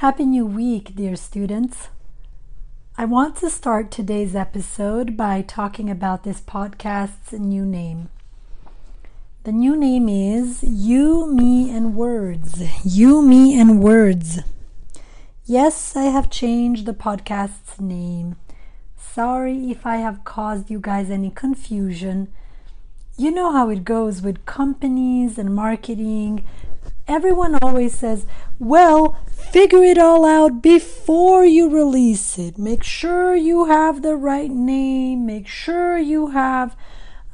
Happy New Week, dear students. I want to start today's episode by talking about this podcast's new name. The new name is You, Me, and Words. You, Me, and Words. Yes, I have changed the podcast's name. Sorry if I have caused you guys any confusion. You know how it goes with companies and marketing everyone always says, well, figure it all out before you release it. Make sure you have the right name, make sure you have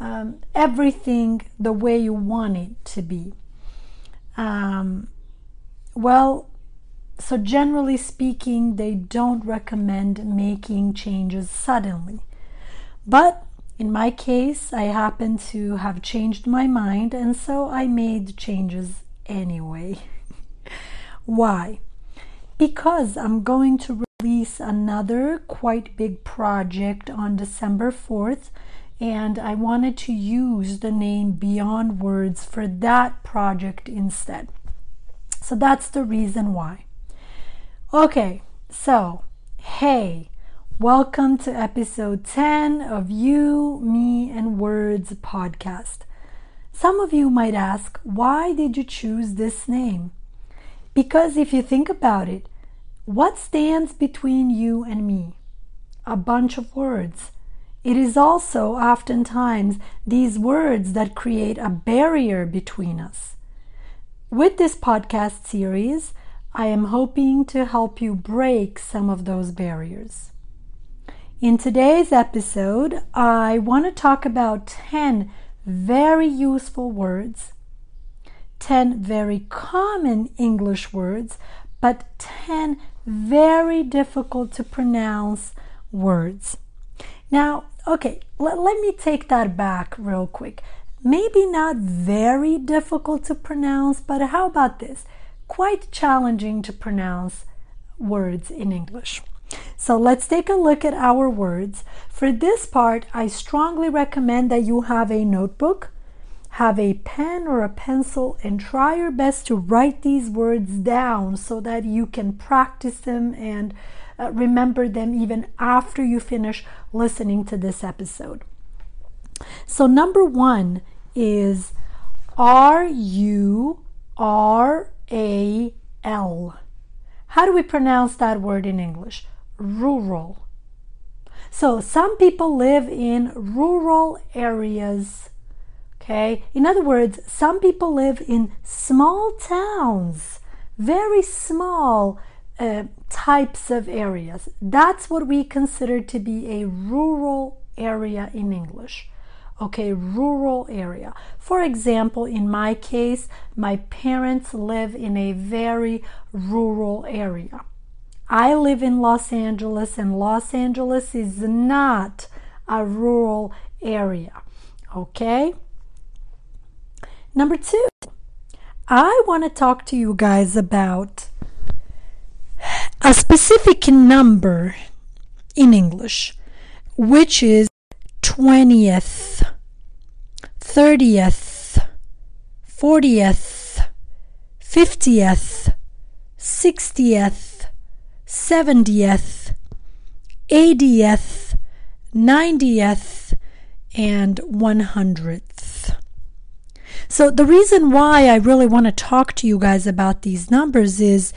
um, everything the way you want it to be. Um, well, so generally speaking, they don't recommend making changes suddenly. But in my case, I happen to have changed my mind, and so I made changes anyway. Why? Because I'm going to release another quite big project on December 4th, and I wanted to use the name Beyond Words for that project instead. So that's the reason why. Okay, so hey, welcome to episode 10 of You, Me, and Words podcast. Some of you might ask, why did you choose this name? Because if you think about it, what stands between you and me? A bunch of words. It is also oftentimes these words that create a barrier between us. With this podcast series, I am hoping to help you break some of those barriers. In today's episode, I want to talk about 10 very useful words, 10 very common English words, but 10 very difficult to pronounce words. Now, okay, let, let me take that back real quick. Maybe not very difficult to pronounce, but how about this? Quite challenging to pronounce words in English. So let's take a look at our words. For this part, I strongly recommend that you have a notebook, have a pen or a pencil, and try your best to write these words down so that you can practice them and uh, remember them even after you finish listening to this episode. So, number one is R U R A L. How do we pronounce that word in English? Rural. So some people live in rural areas. Okay, in other words, some people live in small towns, very small uh, types of areas. That's what we consider to be a rural area in English. Okay, rural area. For example, in my case, my parents live in a very rural area. I live in Los Angeles, and Los Angeles is not a rural area. Okay? Number two, I want to talk to you guys about a specific number in English, which is 20th, 30th, 40th, 50th, 60th, 70th, 80th, 90th, and 100th. So, the reason why I really want to talk to you guys about these numbers is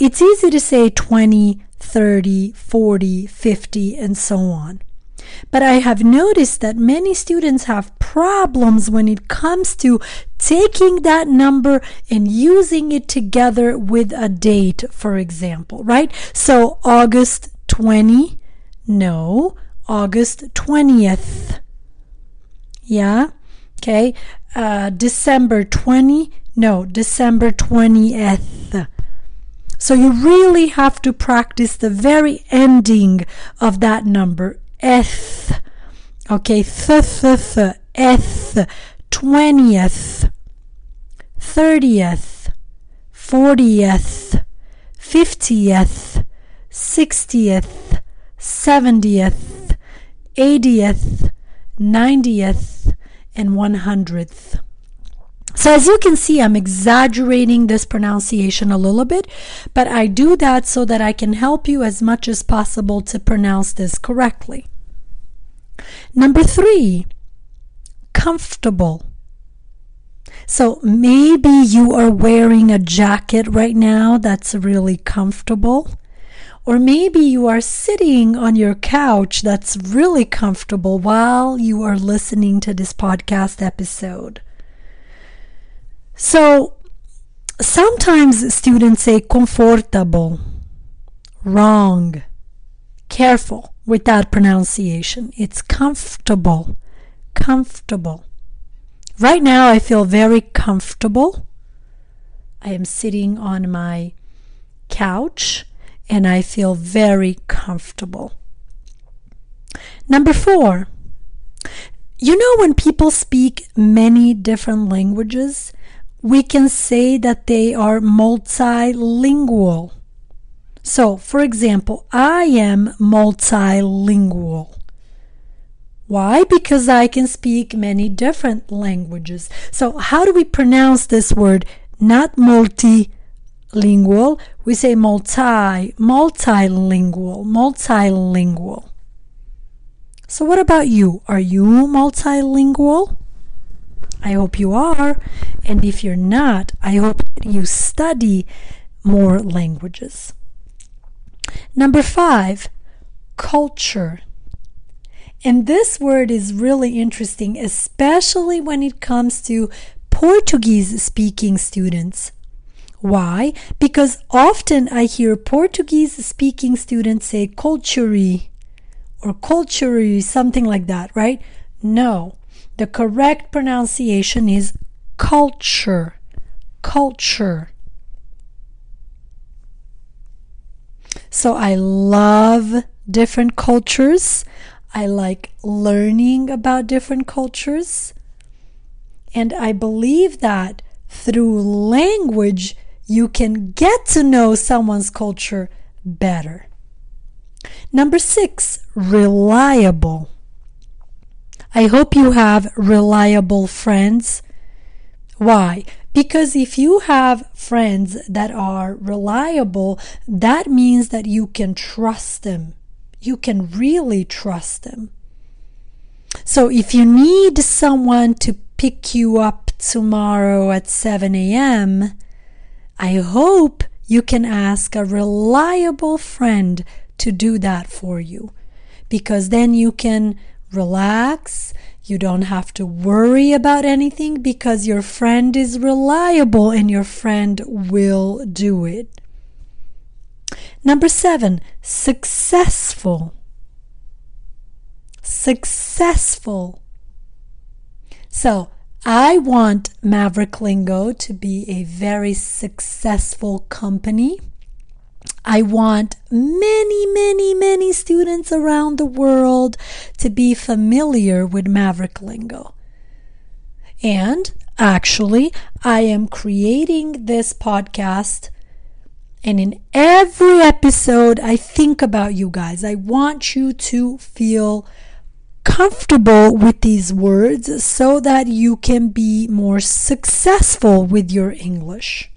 it's easy to say 20, 30, 40, 50, and so on. But I have noticed that many students have problems when it comes to taking that number and using it together with a date, for example, right? So August 20, no, August 20th. Yeah, okay. Uh, December 20, no, December 20th. So you really have to practice the very ending of that number. Eth. Okay, th, th, th, eth, twentieth, thirtieth, fortieth, fiftieth, sixtieth, seventieth, eightieth, ninetieth, and one hundredth. So, as you can see, I'm exaggerating this pronunciation a little bit, but I do that so that I can help you as much as possible to pronounce this correctly. Number three, comfortable. So, maybe you are wearing a jacket right now that's really comfortable. Or maybe you are sitting on your couch that's really comfortable while you are listening to this podcast episode. So sometimes students say comfortable, wrong, careful with that pronunciation. It's comfortable, comfortable. Right now, I feel very comfortable. I am sitting on my couch and I feel very comfortable. Number four, you know, when people speak many different languages, we can say that they are multilingual. So, for example, I am multilingual. Why? Because I can speak many different languages. So, how do we pronounce this word? Not multilingual, we say multi, multilingual, multilingual. So, what about you? Are you multilingual? I hope you are. And if you're not, I hope you study more languages. Number five, culture. And this word is really interesting, especially when it comes to Portuguese speaking students. Why? Because often I hear Portuguese speaking students say culture or culture, something like that, right? No. The correct pronunciation is culture. Culture. So I love different cultures. I like learning about different cultures. And I believe that through language, you can get to know someone's culture better. Number six, reliable. I hope you have reliable friends. Why? Because if you have friends that are reliable, that means that you can trust them. You can really trust them. So if you need someone to pick you up tomorrow at 7 a.m., I hope you can ask a reliable friend to do that for you because then you can relax. You don't have to worry about anything because your friend is reliable and your friend will do it. Number seven, successful. Successful. So, I want Maverick Lingo to be a very successful company. I want many, many, many students around the world to be familiar with Maverick Lingo. And actually, I am creating this podcast. And in every episode, I think about you guys. I want you to feel comfortable with these words so that you can be more successful with your English.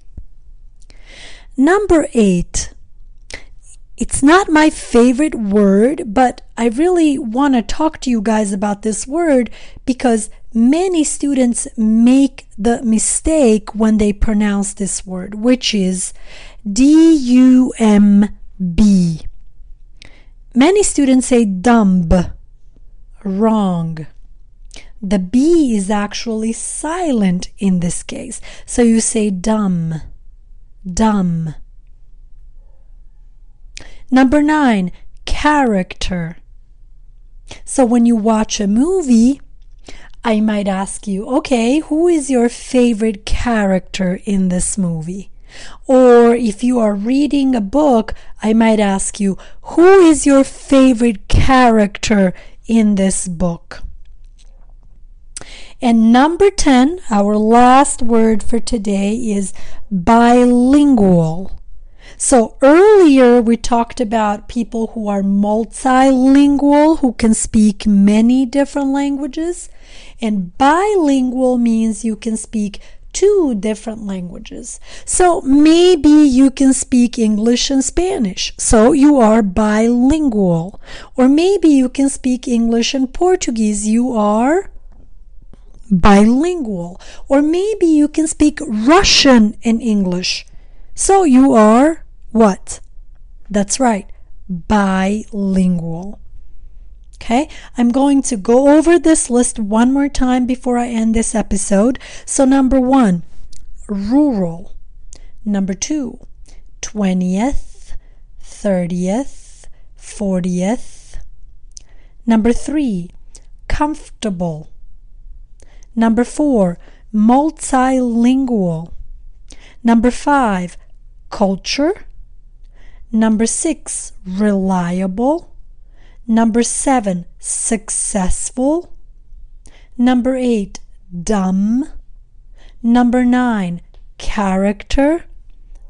Number eight, it's not my favorite word, but I really want to talk to you guys about this word because many students make the mistake when they pronounce this word, which is D U M B. Many students say dumb. Wrong. The B is actually silent in this case. So you say dumb, dumb. Number nine, character. So when you watch a movie, I might ask you, okay, who is your favorite character in this movie? Or if you are reading a book, I might ask you, who is your favorite character in this book? And number 10, our last word for today is bilingual. So earlier we talked about people who are multilingual, who can speak many different languages. And bilingual means you can speak two different languages. So maybe you can speak English and Spanish. So you are bilingual. Or maybe you can speak English and Portuguese. You are bilingual. Or maybe you can speak Russian and English. So you are what? That's right, bilingual. Okay, I'm going to go over this list one more time before I end this episode. So, number one, rural. Number two, 20th, 30th, 40th. Number three, comfortable. Number four, multilingual. Number five, culture. Number six, reliable. Number seven, successful. Number eight, dumb. Number nine, character.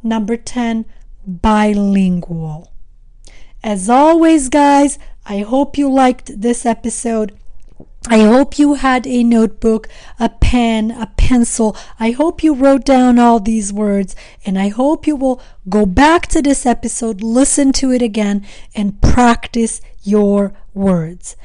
Number 10, bilingual. As always, guys, I hope you liked this episode. I hope you had a notebook, a pen, a pencil. I hope you wrote down all these words, and I hope you will go back to this episode, listen to it again, and practice your words.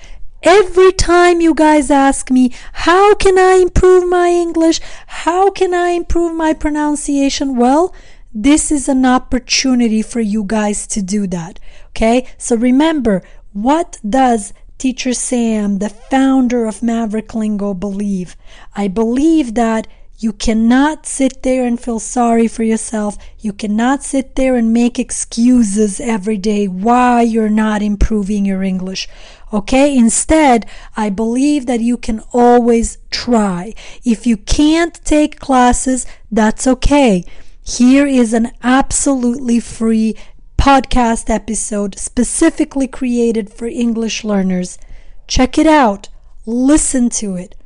Every time you guys ask me, how can I improve my English? How can I improve my pronunciation? Well, this is an opportunity for you guys to do that. Okay. So remember, what does Teacher Sam, the founder of Maverick Lingo, believe? I believe that you cannot sit there and feel sorry for yourself. You cannot sit there and make excuses every day why you're not improving your English. Okay? Instead, I believe that you can always try. If you can't take classes, that's okay. Here is an absolutely free podcast episode specifically created for English learners. Check it out. Listen to it.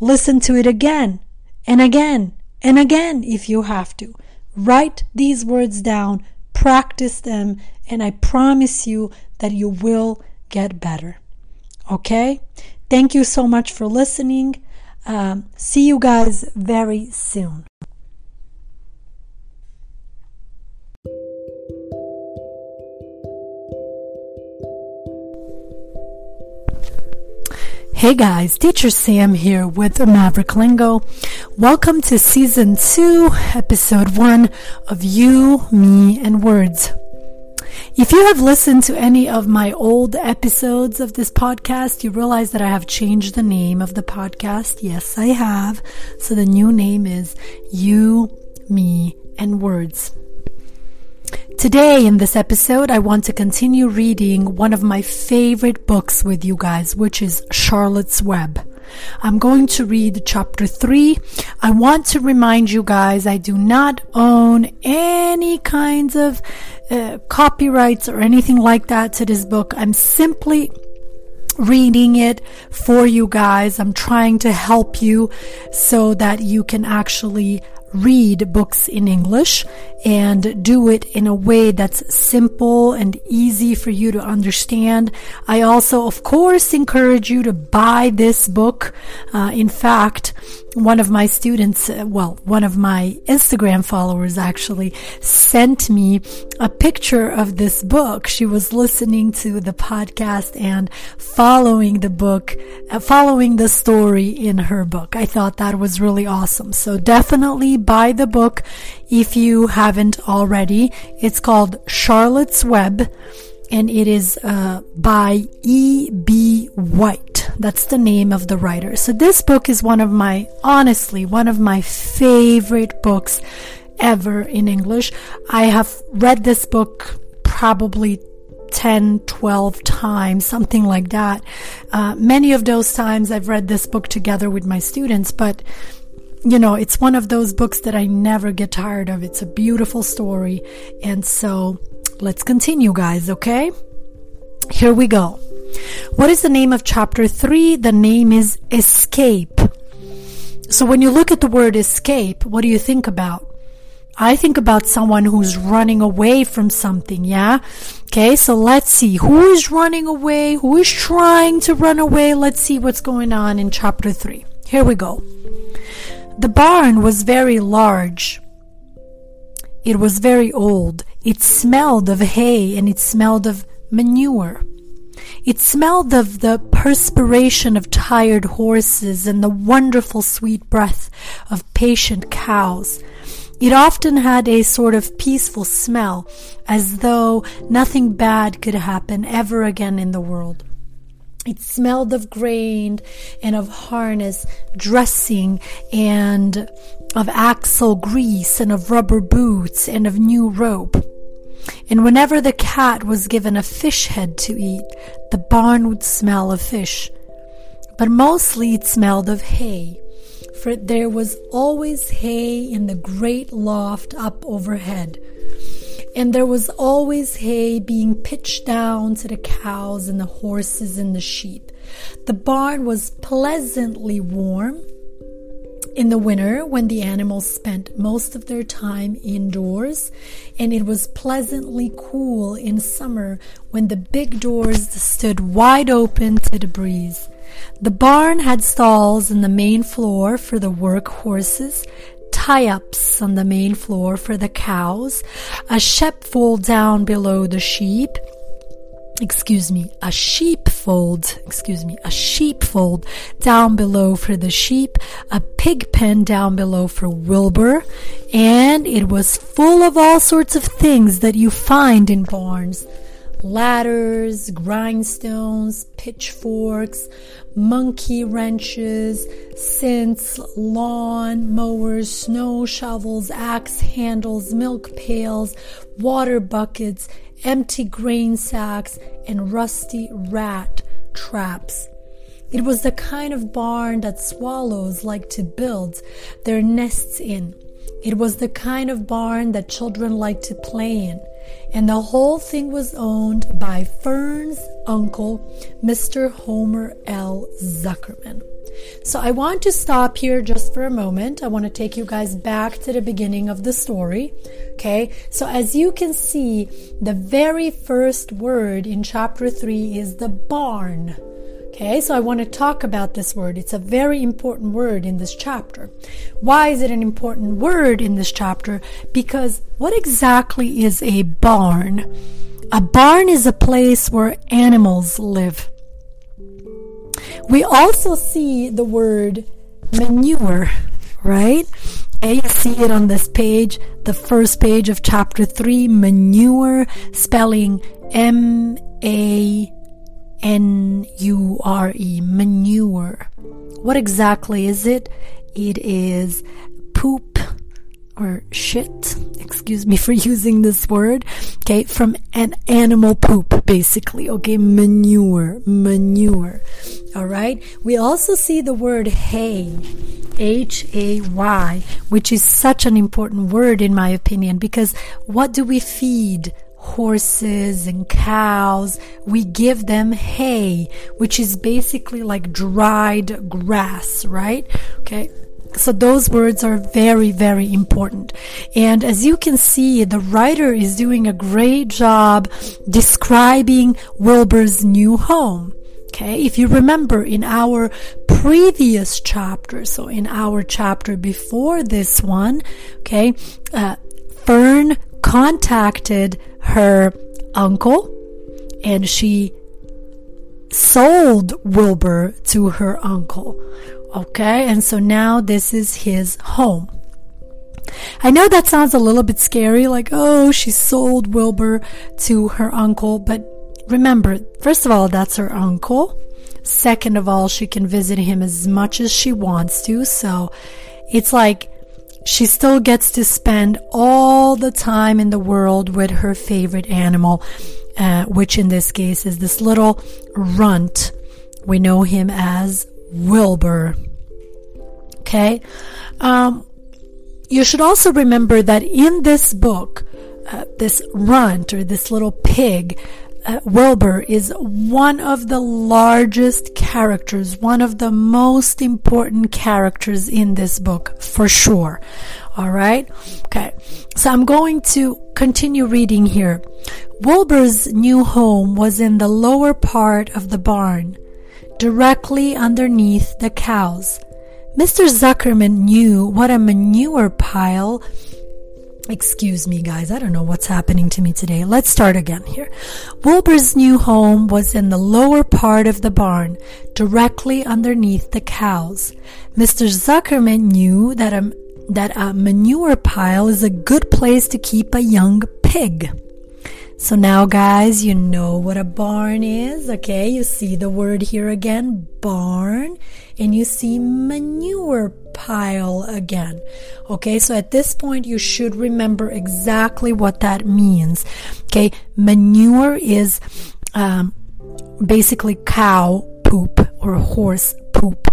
Listen to it again and again and again if you have to. Write these words down, practice them, and I promise you that you will get better. Okay? Thank you so much for listening. Um, see you guys very soon. Hey guys, Teacher Sam here with Maverick Lingo. Welcome to Season 2, Episode 1 of You, Me, and Words. If you have listened to any of my old episodes of this podcast, you realize that I have changed the name of the podcast. Yes, I have. So the new name is You, Me, and Words. Today, in this episode, I want to continue reading one of my favorite books with you guys, which is Charlotte's Web. I'm going to read chapter 3. I want to remind you guys I do not own any kinds of uh, copyrights or anything like that to this book. I'm simply reading it for you guys. I'm trying to help you so that you can actually read books in English and do it in a way that's simple and easy for you to understand. I also, of course, encourage you to buy this book. Uh, in fact, one of my students, uh, well, one of my Instagram followers actually sent me a picture of this book. She was listening to the podcast and following the book, uh, following the story in her book. I thought that was really awesome. So definitely buy the book if you haven't already. It's called Charlotte's Web and it is uh, by E.B. White. That's the name of the writer. So this book is one of my, honestly, one of my favorite books ever in English. I have read this book probably 10, 12 times, something like that. Uh, many of those times I've read this book together with my students, but you know, it's one of those books that I never get tired of. It's a beautiful story. And so let's continue, guys, okay? Here we go. What is the name of chapter 3? The name is Escape. So when you look at the word escape, what do you think about? I think about someone who's running away from something, yeah? Okay, so let's see. Who is running away? Who is trying to run away? Let's see what's going on in chapter 3. Here we go. The barn was very large. It was very old. It smelled of hay and it smelled of manure. It smelled of the perspiration of tired horses and the wonderful sweet breath of patient cows. It often had a sort of peaceful smell, as though nothing bad could happen ever again in the world. It smelled of grain and of harness, dressing, and of axle grease, and of rubber boots, and of new rope. And whenever the cat was given a fish head to eat, the barn would smell of fish. But mostly it smelled of hay, for there was always hay in the great loft up overhead. And there was always hay being pitched down to the cows and the horses and the sheep. The barn was pleasantly warm in the winter when the animals spent most of their time indoors, and it was pleasantly cool in summer when the big doors stood wide open to the breeze. The barn had stalls in the main floor for the work horses, tie ups on the main floor for the cows, a sheepfold down below the sheep, excuse me, a sheepfold, excuse me, a sheepfold down below for the sheep, a pig pen down below for Wilbur, and it was full of all sorts of things that you find in barns. Ladders, grindstones, pitchforks, monkey wrenches, cints, lawn mowers, snow shovels, axe handles, milk pails, water buckets, empty grain sacks, and rusty rat traps. It was the kind of barn that swallows like to build their nests in. It was the kind of barn that children like to play in. And the whole thing was owned by Fern's uncle, Mr. Homer L. Zuckerman. So I want to stop here just for a moment. I want to take you guys back to the beginning of the story. Okay, so as you can see, the very first word in chapter 3 is the barn. Okay, so I want to talk about this word. It's a very important word in this chapter. Why is it an important word in this chapter? Because what exactly is a barn? A barn is a place where animals live. We also see the word manure, right? You see it on this page, the first page of chapter 3, manure, spelling M A N U R E, manure. What exactly is it? It is poop or shit, excuse me for using this word, okay, from an animal poop, basically, okay, manure, manure, all right. We also see the word hay, H A Y, which is such an important word in my opinion, because what do we feed? Horses and cows, we give them hay, which is basically like dried grass, right? Okay. So those words are very, very important. And as you can see, the writer is doing a great job describing Wilbur's new home. Okay. If you remember in our previous chapter, so in our chapter before this one, okay, uh, Fern contacted her uncle and she sold Wilbur to her uncle. Okay, and so now this is his home. I know that sounds a little bit scary, like, oh, she sold Wilbur to her uncle, but remember, first of all, that's her uncle. Second of all, she can visit him as much as she wants to, so it's like she still gets to spend all the time in the world with her favorite animal, uh, which in this case is this little runt. We know him as Wilbur. Okay? Um, you should also remember that in this book, uh, this runt or this little pig, uh, Wilbur is one of the largest characters, one of the most important characters in this book, for sure. All right? Okay. So I'm going to continue reading here. Wilbur's new home was in the lower part of the barn, directly underneath the cows. Mr. Zuckerman knew what a manure pile Excuse me, guys. I don't know what's happening to me today. Let's start again here. Wilbur's new home was in the lower part of the barn, directly underneath the cows. Mr. Zuckerman knew that a, that a manure pile is a good place to keep a young pig. So now, guys, you know what a barn is. Okay, you see the word here again, barn, and you see manure pile again. Okay, so at this point, you should remember exactly what that means. Okay, manure is um, basically cow poop or horse poop.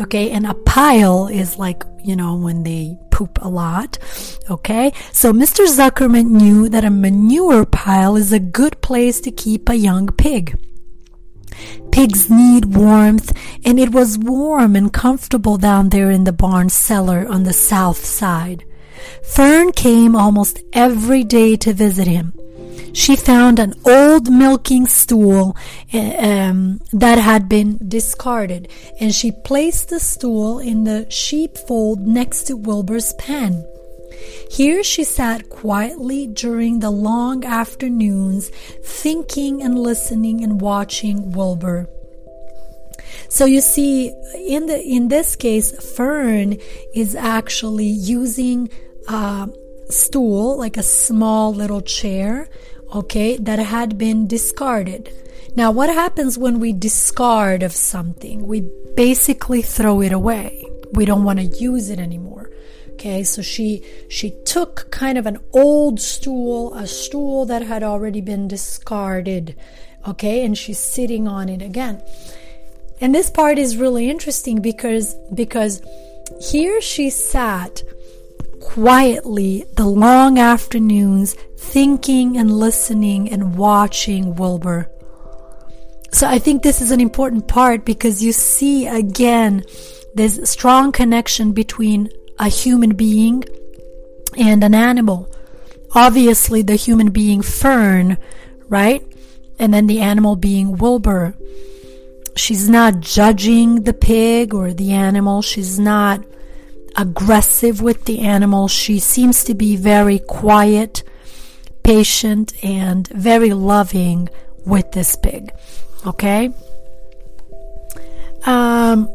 Okay, and a pile is like, you know, when they poop a lot. Okay, so Mr. Zuckerman knew that a manure pile is a good place to keep a young pig. Pigs need warmth, and it was warm and comfortable down there in the barn cellar on the south side. Fern came almost every day to visit him. She found an old milking stool um, that had been discarded, and she placed the stool in the sheepfold next to Wilbur's pen. Here she sat quietly during the long afternoons, thinking and listening and watching Wilbur. So you see, in the in this case, Fern is actually using a stool, like a small little chair, okay, that had been discarded. Now, what happens when we discard of something? We basically throw it away. We don't want to use it anymore. Okay, so she she took kind of an old stool, a stool that had already been discarded, okay, and she's sitting on it again. And this part is really interesting because because here she sat quietly the long afternoons thinking and listening and watching Wilbur. So I think this is an important part because you see again this strong connection between a human being and an animal. Obviously, the human being Fern, right? And then the animal being Wilbur. She's not judging the pig or the animal. She's not aggressive with the animal. She seems to be very quiet, patient, and very loving with this pig. Okay? Um,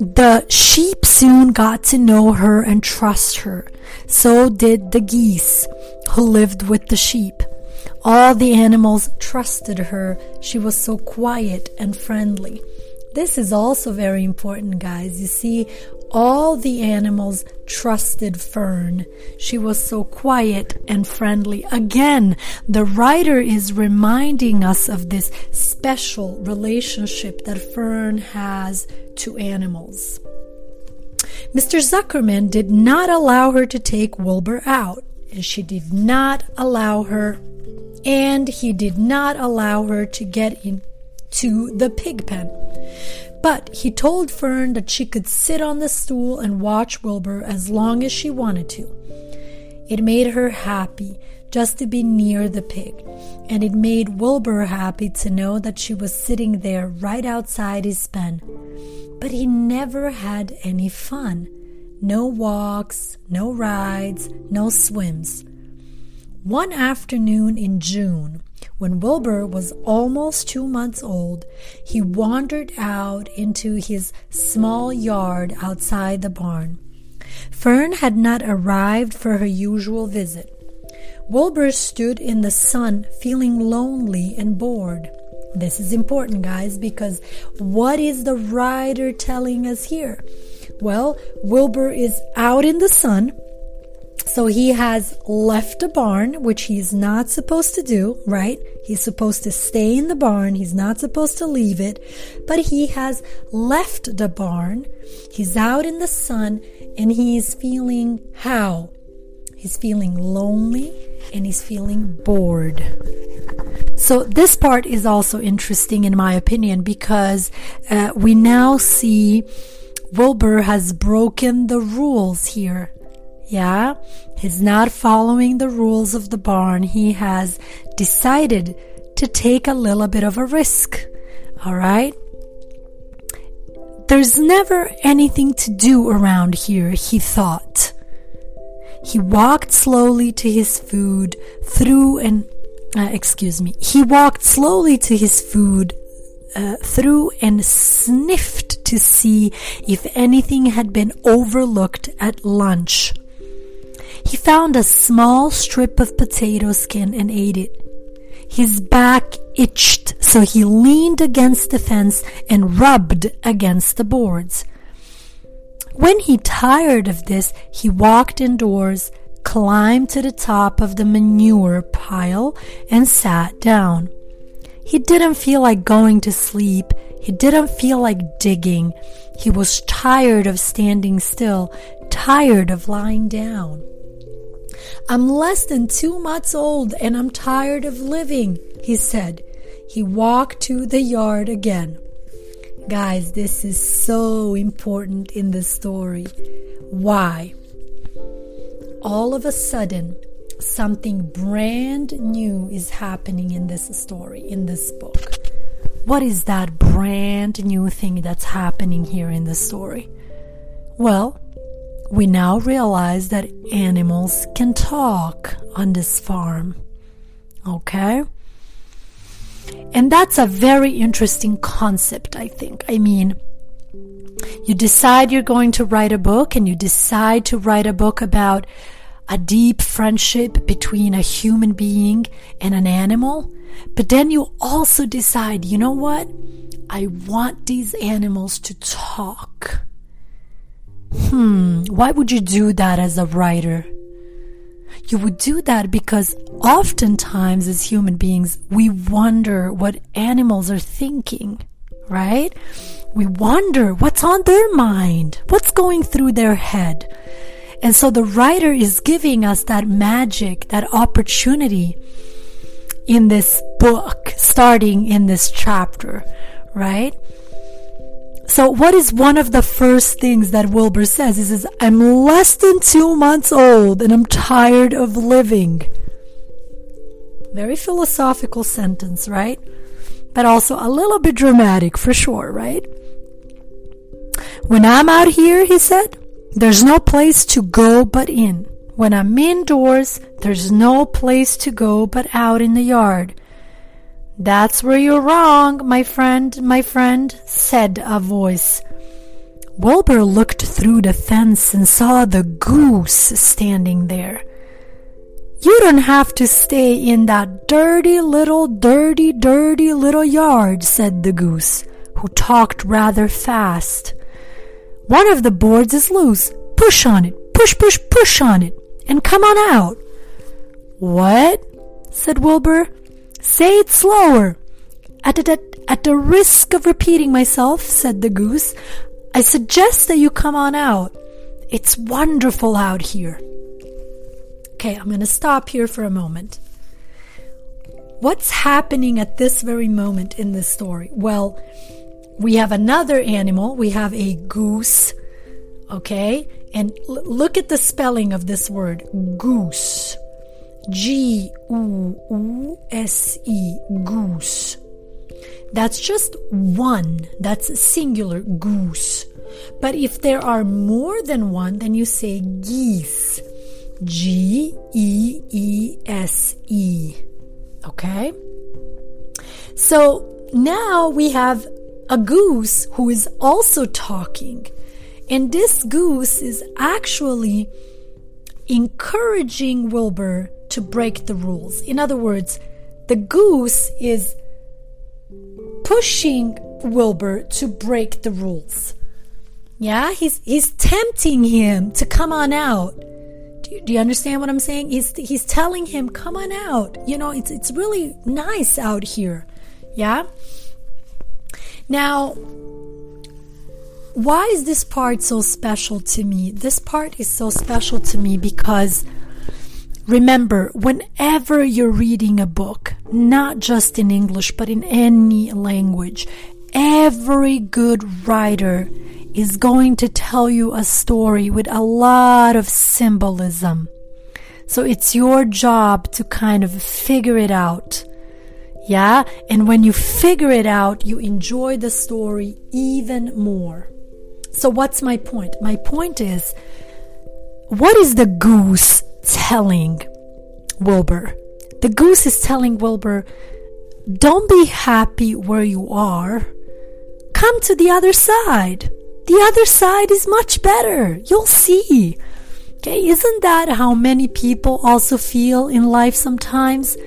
the sheep soon got to know her and trust her. So did the geese who lived with the sheep. All the animals trusted her. She was so quiet and friendly. This is also very important, guys. You see, all the animals trusted Fern. She was so quiet and friendly. Again, the writer is reminding us of this special relationship that Fern has to animals. Mr. Zuckerman did not allow her to take Wilbur out, and she did not allow her, and he did not allow her to get into the pig pen. But he told Fern that she could sit on the stool and watch Wilbur as long as she wanted to. It made her happy just to be near the pig, and it made Wilbur happy to know that she was sitting there right outside his pen. But he never had any fun. No walks, no rides, no swims. One afternoon in June, when Wilbur was almost two months old, he wandered out into his small yard outside the barn. Fern had not arrived for her usual visit. Wilbur stood in the sun, feeling lonely and bored. This is important, guys, because what is the writer telling us here? Well, Wilbur is out in the sun So he has left the barn, which he's not supposed to do, right? He's supposed to stay in the barn. He's not supposed to leave it, but he has left the barn. He's out in the sun and he's feeling how? He's feeling lonely and he's feeling bored. So this part is also interesting in my opinion because uh, we now see Wilbur has broken the rules here. Yeah, he's not following the rules of the barn. He has decided to take a little bit of a risk. All right. There's never anything to do around here, he thought. He walked slowly to his food through and, uh, excuse me, he walked slowly to his food uh, through and sniffed to see if anything had been overlooked at lunch. He found a small strip of potato skin and ate it. His back itched, so he leaned against the fence and rubbed against the boards. When he tired of this, he walked indoors, climbed to the top of the manure pile, and sat down. He didn't feel like going to sleep. He didn't feel like digging. He was tired of standing still, tired of lying down. I'm less than two months old and I'm tired of living, he said. He walked to the yard again. Guys, this is so important in the story. Why? All of a sudden, something brand new is happening in this story, in this book. What is that brand new thing that's happening here in the story? Well, we now realize that animals can talk on this farm. Okay? And that's a very interesting concept, I think. I mean, you decide you're going to write a book and you decide to write a book about a deep friendship between a human being and an animal. But then you also decide, you know what? I want these animals to talk. Hmm, why would you do that as a writer? You would do that because oftentimes as human beings, we wonder what animals are thinking, right? We wonder what's on their mind, what's going through their head. And so the writer is giving us that magic, that opportunity in this book, starting in this chapter, right? So, what is one of the first things that Wilbur says? He says, I'm less than two months old and I'm tired of living. Very philosophical sentence, right? But also a little bit dramatic for sure, right? When I'm out here, he said, there's no place to go but in. When I'm indoors, there's no place to go but out in the yard. That's where you're wrong, my friend, my friend, said a voice. Wilbur looked through the fence and saw the goose standing there. You don't have to stay in that dirty little, dirty, dirty little yard, said the goose, who talked rather fast. One of the boards is loose. Push on it, push, push, push on it, and come on out. What? said Wilbur. Say it slower. At, at, at the risk of repeating myself, said the goose, I suggest that you come on out. It's wonderful out here. Okay, I'm going to stop here for a moment. What's happening at this very moment in this story? Well, we have another animal. We have a goose. Okay, and l- look at the spelling of this word goose. G U U S E, goose. That's just one, that's singular, goose. But if there are more than one, then you say geese. G E E S E. Okay? So now we have a goose who is also talking. And this goose is actually encouraging Wilbur to break the rules. In other words, the goose is pushing Wilbur to break the rules. Yeah, he's he's tempting him to come on out. Do you, do you understand what I'm saying? He's he's telling him, "Come on out. You know, it's it's really nice out here." Yeah? Now, why is this part so special to me? This part is so special to me because remember, whenever you're reading a book, not just in English, but in any language, every good writer is going to tell you a story with a lot of symbolism. So it's your job to kind of figure it out. Yeah? And when you figure it out, you enjoy the story even more. So what's my point? My point is, what is the goose telling Wilbur? The goose is telling Wilbur, don't be happy where you are. Come to the other side. The other side is much better. You'll see. Okay, isn't that how many people also feel in life sometimes?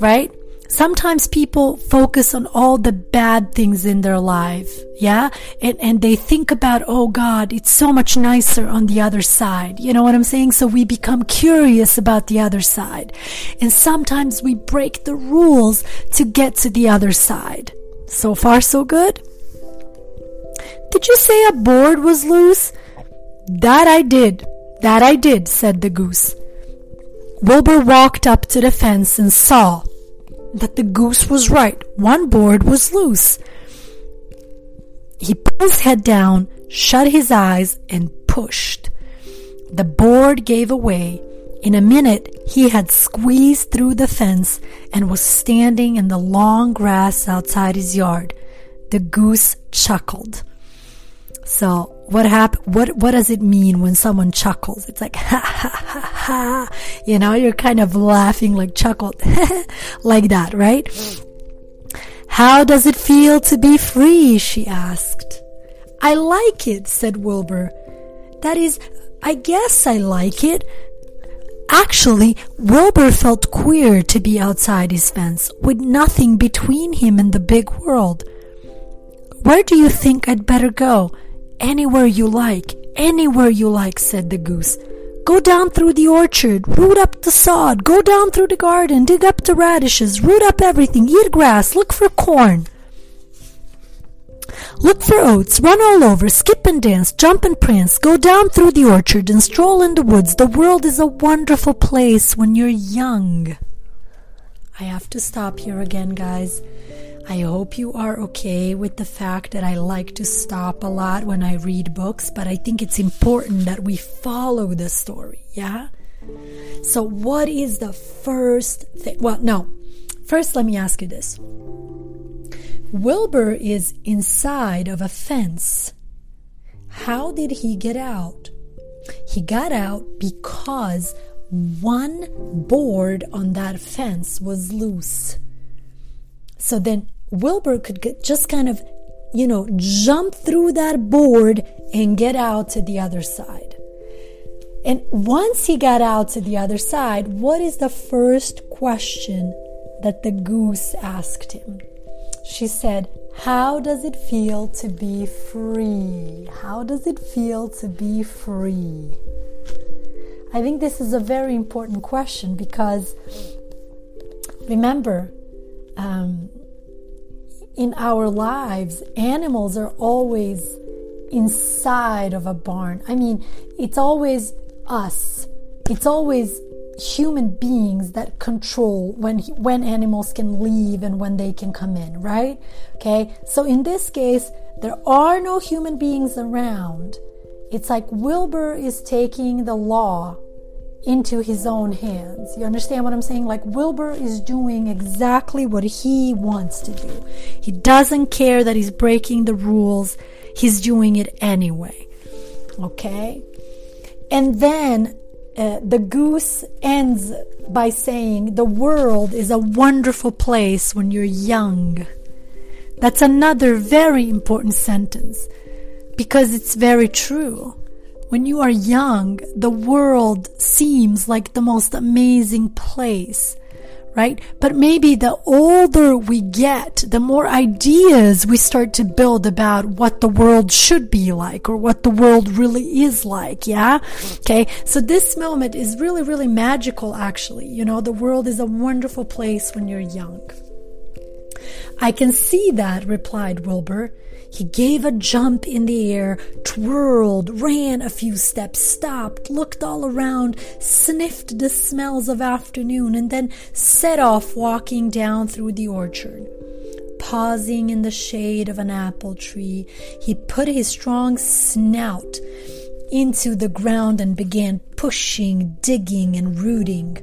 Right? Sometimes people focus on all the bad things in their life, yeah? And, and they think about, oh God, it's so much nicer on the other side. You know what I'm saying? So we become curious about the other side. And sometimes we break the rules to get to the other side. So far, so good? Did you say a board was loose? That I did. That I did, said the goose. Wilbur walked up to the fence and saw that the goose was right. One board was loose. He put his head down, shut his eyes, and pushed. The board gave away. In a minute, he had squeezed through the fence and was standing in the long grass outside his yard. The goose chuckled. So what hap- what what does it mean when someone chuckles? It's like ha ha ha ha. You know, you're kind of laughing like chuckled like that, right? How does it feel to be free? she asked. I like it, said Wilbur. That is, I guess I like it. Actually, Wilbur felt queer to be outside his fence, with nothing between him and the big world. Where do you think I'd better go? Anywhere you like, anywhere you like, said the goose. Go down through the orchard, root up the sod, go down through the garden, dig up the radishes, root up everything, eat grass, look for corn. Look for oats, run all over, skip and dance, jump and prance, go down through the orchard and stroll in the woods. The world is a wonderful place when you're young. I have to stop here again, guys. I hope you are okay with the fact that I like to stop a lot when I read books, but I think it's important that we follow the story, yeah? So, what is the first thing? Well, no. First, let me ask you this Wilbur is inside of a fence. How did he get out? He got out because one board on that fence was loose. So then Wilbur could get, just kind of, you know, jump through that board and get out to the other side. And once he got out to the other side, what is the first question that the goose asked him? She said, How does it feel to be free? How does it feel to be free? I think this is a very important question because remember, um, in our lives, animals are always inside of a barn. I mean, it's always us. It's always human beings that control when when animals can leave and when they can come in, right? Okay? So in this case, there are no human beings around. It's like Wilbur is taking the law into his own hands. You understand what I'm saying? Like Wilbur is doing exactly what he wants to do. He doesn't care that he's breaking the rules, he's doing it anyway. Okay? And then uh, the goose ends by saying, The world is a wonderful place when you're young. That's another very important sentence because it's very true. When you are young, the world seems like the most amazing place. right? But maybe the older we get, the more ideas we start to build about what the world should be like or what the world really is like. Yeah. Okay. So this moment is really, really magical, actually. You know, the world is a wonderful place when you're young. I can see that, replied Wilbur. He gave a jump in the air, twirled, ran a few steps, stopped, looked all around, sniffed the smells of afternoon, and then set off walking down through the orchard. Pausing in the shade of an apple tree, he put his strong snout into the ground and began pushing, digging, and rooting.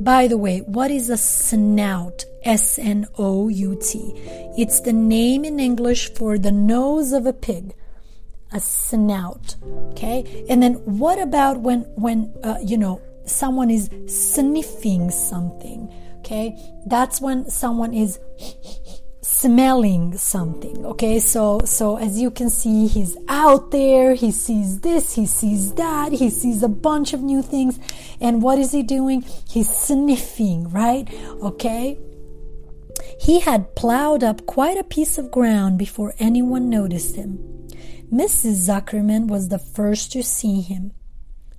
By the way, what is a snout? S N O U T. It's the name in English for the nose of a pig, a snout. Okay, and then what about when when uh, you know someone is sniffing something? Okay, that's when someone is smelling something okay? So so as you can see he's out there he sees this he sees that he sees a bunch of new things. And what is he doing? He's sniffing right? Okay? He had plowed up quite a piece of ground before anyone noticed him. Mrs zuckerman was the first to see him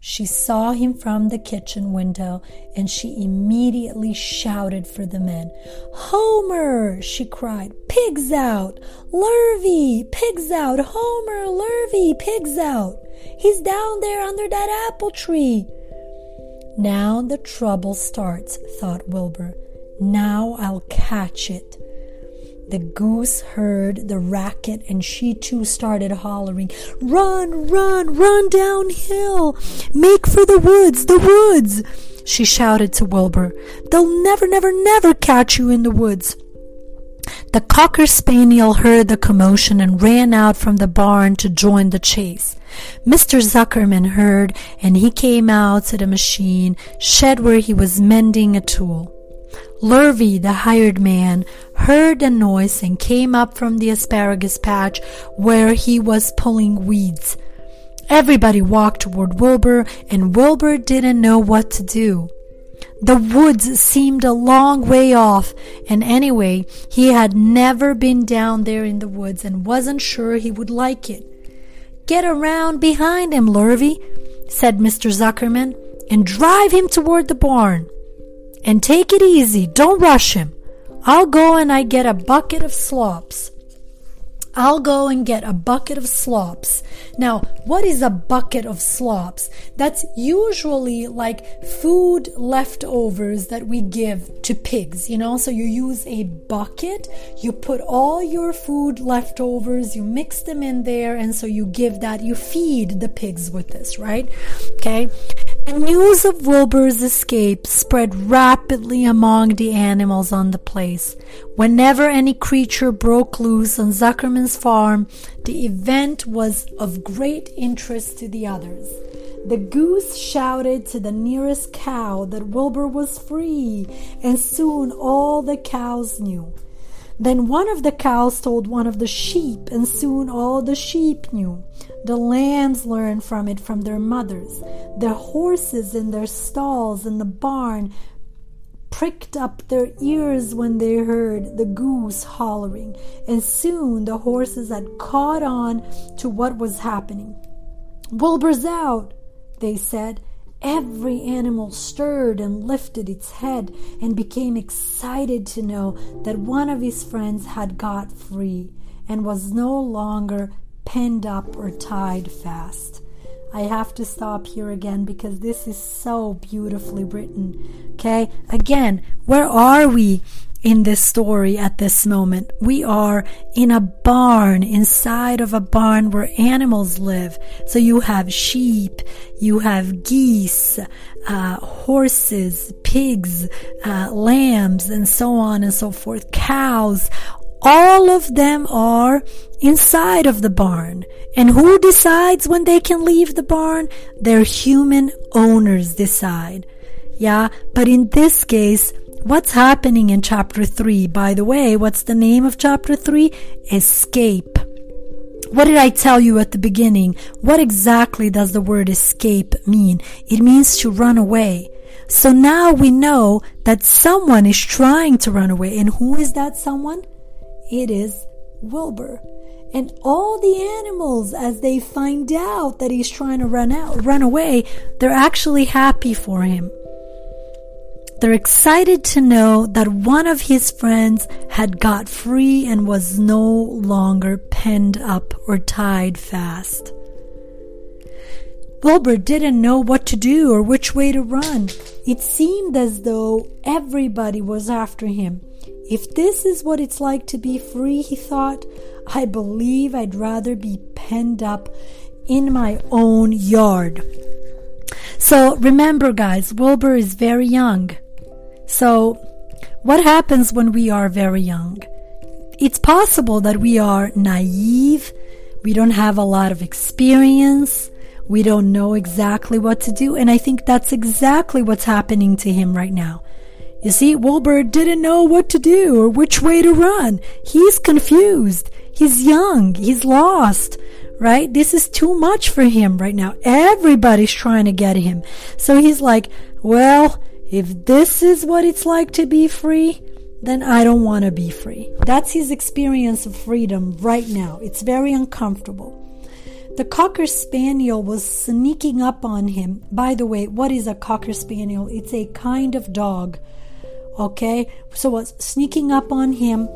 she saw him from the kitchen window and she immediately shouted for the men. Homer! she cried. Pigs out! Lurvy! Pigs out! Homer! Lurvy! Pigs out! He's down there under that apple tree. Now the trouble starts, thought Wilbur. Now I'll catch it. The goose heard the racket and she too started hollering, Run, run, run downhill! Make for the woods, the woods! She shouted to Wilbur. They'll never, never, never catch you in the woods. The cocker spaniel heard the commotion and ran out from the barn to join the chase. Mr. Zuckerman heard, and he came out to the machine shed where he was mending a tool. Lurvy, the hired man, heard the noise and came up from the asparagus patch where he was pulling weeds. Everybody walked toward Wilbur, and Wilbur didn't know what to do. The woods seemed a long way off, and anyway, he had never been down there in the woods and wasn't sure he would like it. Get around behind him, Lurvy, said Mr. Zuckerman, and drive him toward the barn. And take it easy, don't rush him. I'll go and I get a bucket of slops. I'll go and get a bucket of slops. Now, what is a bucket of slops? That's usually like food leftovers that we give to pigs, you know? So you use a bucket, you put all your food leftovers, you mix them in there, and so you give that, you feed the pigs with this, right? Okay. The news of Wilbur's escape spread rapidly among the animals on the place. Whenever any creature broke loose on Zuckerman's farm, the event was of great interest to the others. The goose shouted to the nearest cow that Wilbur was free, and soon all the cows knew. Then one of the cows told one of the sheep, and soon all the sheep knew. The lambs learned from it from their mothers. The horses in their stalls in the barn pricked up their ears when they heard the goose hollering, and soon the horses had caught on to what was happening. Wilbur's out, they said. Every animal stirred and lifted its head and became excited to know that one of his friends had got free and was no longer penned up or tied fast. I have to stop here again because this is so beautifully written. Okay, again, where are we in this story at this moment? We are in a barn, inside of a barn where animals live. So you have sheep, you have geese, uh, horses, pigs, uh, lambs, and so on and so forth, cows, all of them are inside of the barn. And who decides when they can leave the barn? Their human owners decide. Yeah, but in this case, what's happening in chapter 3? By the way, what's the name of chapter 3? Escape. What did I tell you at the beginning? What exactly does the word escape mean? It means to run away. So now we know that someone is trying to run away. And who is that someone? It is Wilbur. And all the animals, as they find out that he's trying to run out, run away, they're actually happy for him. They're excited to know that one of his friends had got free and was no longer penned up or tied fast. Wilbur didn't know what to do or which way to run. It seemed as though everybody was after him. If this is what it's like to be free, he thought, I believe I'd rather be penned up in my own yard. So remember, guys, Wilbur is very young. So, what happens when we are very young? It's possible that we are naive, we don't have a lot of experience, we don't know exactly what to do, and I think that's exactly what's happening to him right now. You see, Wilbur didn't know what to do or which way to run. He's confused. He's young. He's lost, right? This is too much for him right now. Everybody's trying to get him. So he's like, well, if this is what it's like to be free, then I don't want to be free. That's his experience of freedom right now. It's very uncomfortable. The Cocker Spaniel was sneaking up on him. By the way, what is a Cocker Spaniel? It's a kind of dog. Okay? So was sneaking up on him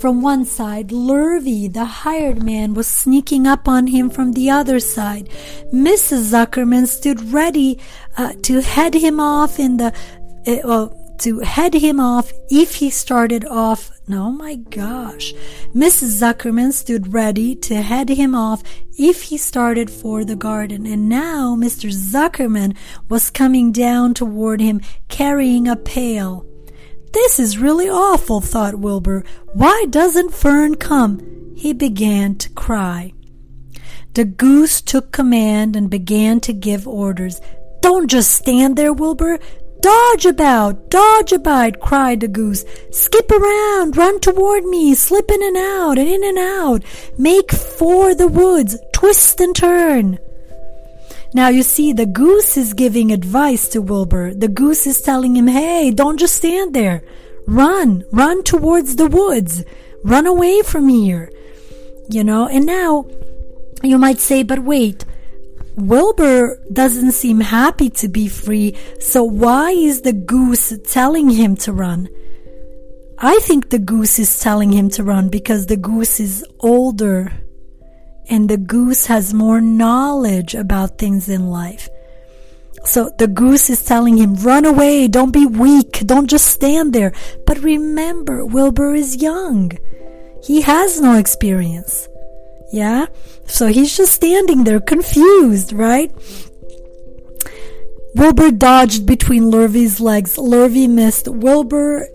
from one side. Lurvy, the hired man, was sneaking up on him from the other side. Mrs. Zuckerman stood ready uh, to head him off in the. Uh, to head him off if he started off. Oh my gosh. Mrs. Zuckerman stood ready to head him off if he started for the garden. And now Mr. Zuckerman was coming down toward him carrying a pail. This is really awful, thought Wilbur. Why doesn't Fern come? He began to cry. The goose took command and began to give orders. Don't just stand there, Wilbur. Dodge about, dodge about, cried the goose. Skip around, run toward me, slip in and out, and in and out. Make for the woods, twist and turn. Now you see, the goose is giving advice to Wilbur. The goose is telling him, hey, don't just stand there. Run, run towards the woods. Run away from here. You know, and now you might say, but wait, Wilbur doesn't seem happy to be free, so why is the goose telling him to run? I think the goose is telling him to run because the goose is older and the goose has more knowledge about things in life. So the goose is telling him, run away, don't be weak, don't just stand there. But remember, Wilbur is young. He has no experience. Yeah? So he's just standing there confused, right? Wilbur dodged between Lurvy's legs. Lurvy missed Wilbur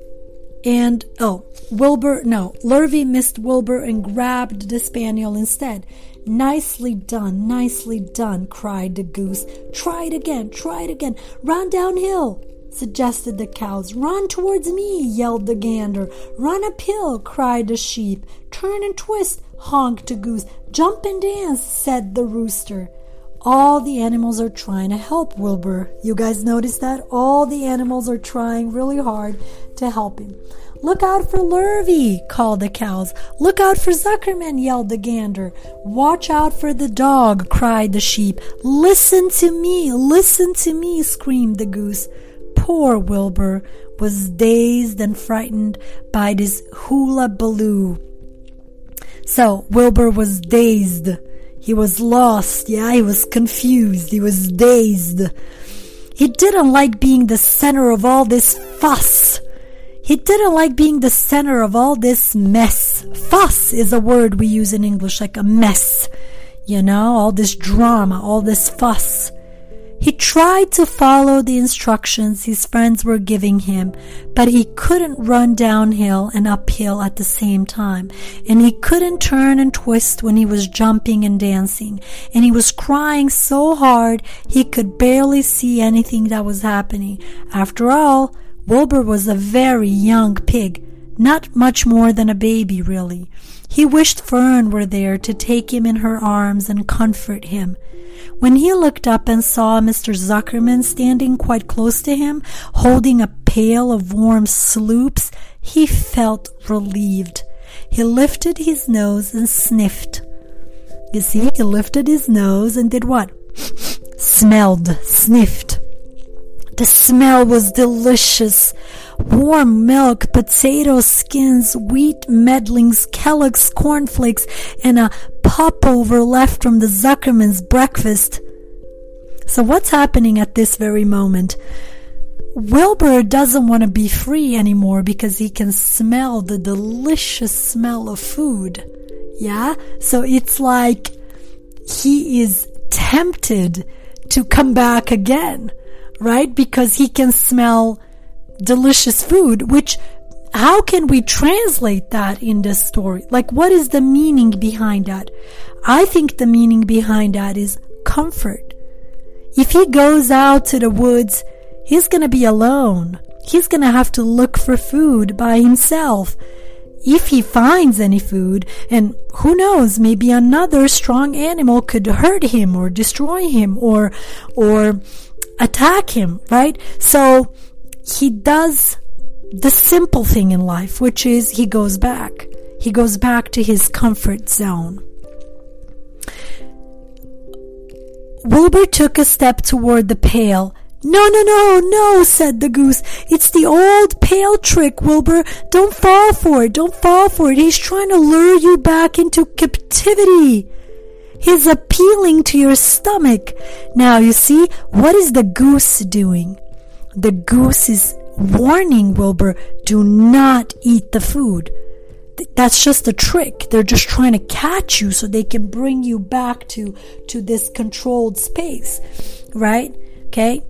and, oh, Wilbur, no, Lurvy missed Wilbur and grabbed the spaniel instead. Nicely done, nicely done, cried the goose. Try it again, try it again. Run downhill, suggested the cows. Run towards me, yelled the gander. Run uphill, cried the sheep. Turn and twist, honked the goose. Jump and dance, said the rooster. All the animals are trying to help Wilbur. You guys notice that? All the animals are trying really hard to help him. Look out for Lurvy, called the cows. Look out for Zuckerman, yelled the gander. Watch out for the dog, cried the sheep. Listen to me, listen to me, screamed the goose. Poor Wilbur was dazed and frightened by this hula baloo. So Wilbur was dazed. He was lost. Yeah, he was confused. He was dazed. He didn't like being the center of all this fuss. He didn't like being the center of all this mess. Fuss is a word we use in English, like a mess. You know, all this drama, all this fuss. He tried to follow the instructions his friends were giving him, but he couldn't run downhill and uphill at the same time. And he couldn't turn and twist when he was jumping and dancing. And he was crying so hard he could barely see anything that was happening. After all, Wilbur was a very young pig. Not much more than a baby, really. He wished Fern were there to take him in her arms and comfort him. When he looked up and saw Mr. Zuckerman standing quite close to him, holding a pail of warm sloops, he felt relieved. He lifted his nose and sniffed. You see, he lifted his nose and did what? Smelled, sniffed. The smell was delicious. Warm milk, potato skins, wheat middlings, Kellogg's cornflakes, and a popover left from the Zuckerman's breakfast. So what's happening at this very moment? Wilbur doesn't want to be free anymore because he can smell the delicious smell of food. Yeah? So it's like he is tempted to come back again right? Because he can smell delicious food, which how can we translate that in this story? Like, what is the meaning behind that? I think the meaning behind that is comfort. If he goes out to the woods, he's going to be alone. He's going to have to look for food by himself. If he finds any food, and who knows, maybe another strong animal could hurt him or destroy him or, or attack him, right? So he does the simple thing in life, which is he goes back. He goes back to his comfort zone. Wilbur took a step toward the pail. No, no, no, no, said the goose. It's the old pail trick, Wilbur. Don't fall for it. Don't fall for it. He's trying to lure you back into captivity. He's appealing to your stomach. Now, you see, what is the goose doing? The goose is warning Wilbur, do not eat the food. That's just a trick. They're just trying to catch you so they can bring you back to, to this controlled space, right? Okay.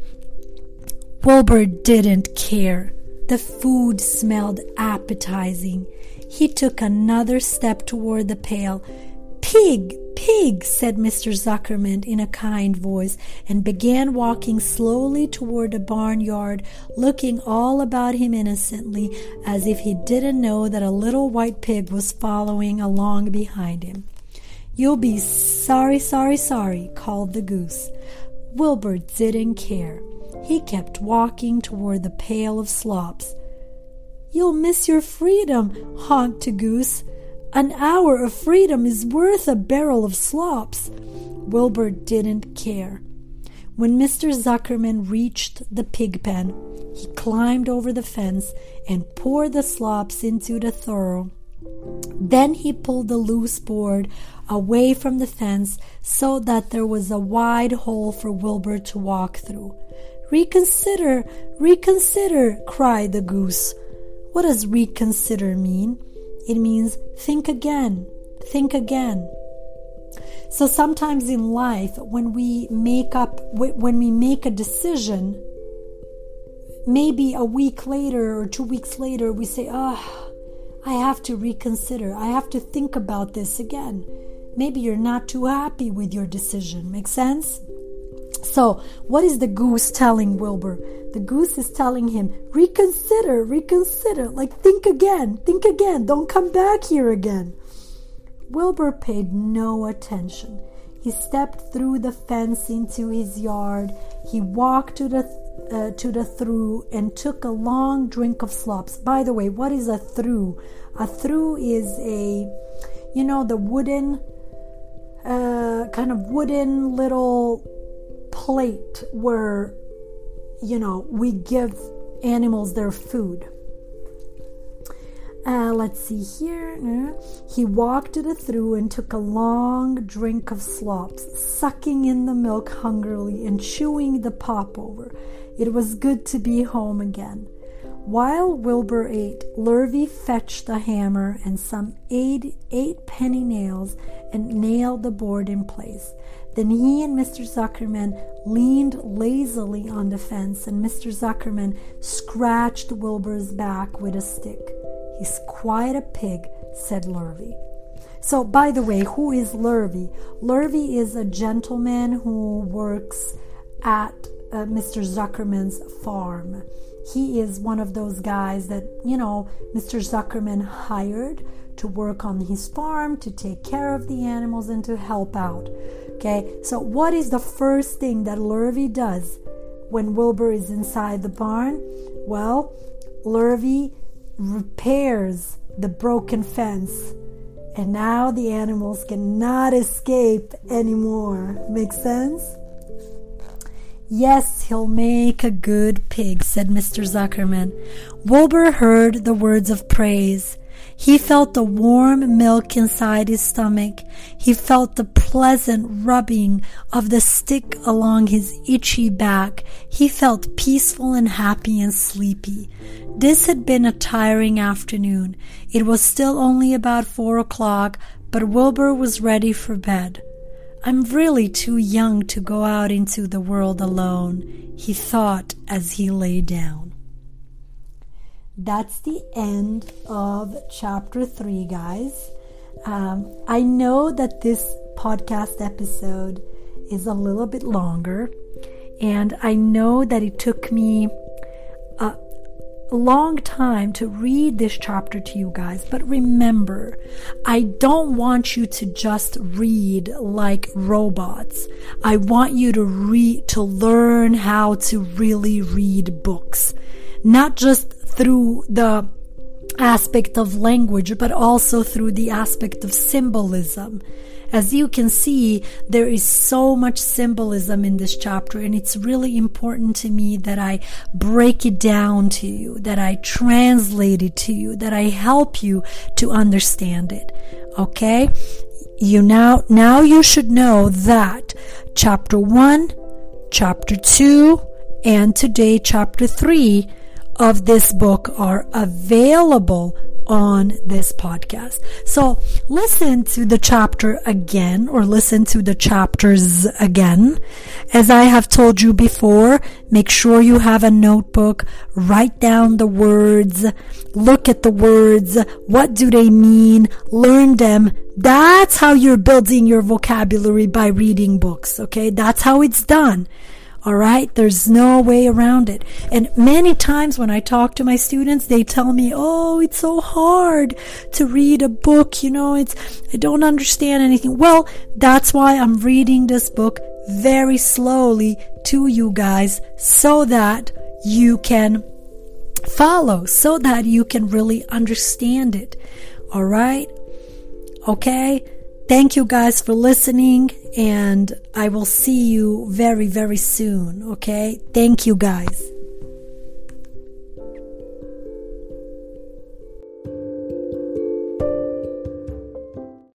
Wilbur didn't care. The food smelled appetizing. He took another step toward the pail. Pig, pig, said Mr. Zuckerman in a kind voice, and began walking slowly toward the barnyard, looking all about him innocently, as if he didn't know that a little white pig was following along behind him. You'll be sorry, sorry, sorry, called the goose. Wilbur didn't care. He kept walking toward the pail of slops. You'll miss your freedom, honked the goose. An hour of freedom is worth a barrel of slops. Wilbur didn't care. When Mr. Zuckerman reached the pig pen, he climbed over the fence and poured the slops into the thorough. Then he pulled the loose board away from the fence so that there was a wide hole for Wilbur to walk through. Reconsider, reconsider, cried the goose. What does reconsider mean? It means think again, think again. So sometimes in life, when we make up, when we make a decision, maybe a week later or two weeks later, we say, ah, oh, I have to reconsider. I have to think about this again. Maybe you're not too happy with your decision. Make sense? So, what is the goose telling Wilbur? The goose is telling him, reconsider, reconsider, like think again, think again, don't come back here again. Wilbur paid no attention. He stepped through the fence into his yard. He walked to the uh, to the through and took a long drink of slops. By the way, what is a through? A through is a, you know, the wooden, uh, kind of wooden little plate where you know, we give animals their food. Uh, let's see here. He walked it through and took a long drink of slops, sucking in the milk hungrily and chewing the popover. It was good to be home again. While Wilbur ate, Lurvy fetched a hammer and some eight, eight penny nails and nailed the board in place. Then he and Mr. Zuckerman leaned lazily on the fence, and Mr. Zuckerman scratched Wilbur's back with a stick. He's quite a pig, said Lurvy. So, by the way, who is Lurvy? Lurvy is a gentleman who works at uh, Mr. Zuckerman's farm. he is one of those guys that, you know, Mr. Zuckerman hired to work on his farm, to take care of the animals, and to help out. Okay, so what is the first thing that Lurvy does when Wilbur is inside the barn? Well, Lurvy repairs the broken fence, and now the animals cannot escape anymore. Make sense? Yes, he'll make a good pig, said Mr. Zuckerman. Wilbur heard the words of praise. He felt the warm milk inside his stomach. He felt the pleasant rubbing of the stick along his itchy back. He felt peaceful and happy and sleepy. This had been a tiring afternoon. It was still only about four o'clock, but Wilbur was ready for bed. I'm really too young to go out into the world alone, he thought as he lay down that's the end of chapter three, guys. Um, I know that this podcast episode is a little bit longer, and I know that it took me a long time to read this chapter to you guys. But remember, I don't want you to just read like robots. I want you to read, to learn how to really read books, not just through the aspect of language, but also through the aspect of symbolism. As you can see, there is so much symbolism in this chapter, and it's really important to me that I break it down to you, that I translate it to you, that I help you to understand it. Okay? You now, now you should know that chapter one, chapter two, and today chapter three of this book are available on this podcast. So listen to the chapter again or listen to the chapters again. As I have told you before, make sure you have a notebook, write down the words, look at the words, what do they mean, learn them. That's how you're building your vocabulary by reading books, okay? That's how it's done. All right. There's no way around it. And many times when I talk to my students, they tell me, Oh, it's so hard to read a book. You know, it's, I don't understand anything. Well, that's why I'm reading this book very slowly to you guys so that you can follow, so that you can really understand it. All right. Okay. Thank you guys for listening, and I will see you very, very soon. Okay? Thank you guys.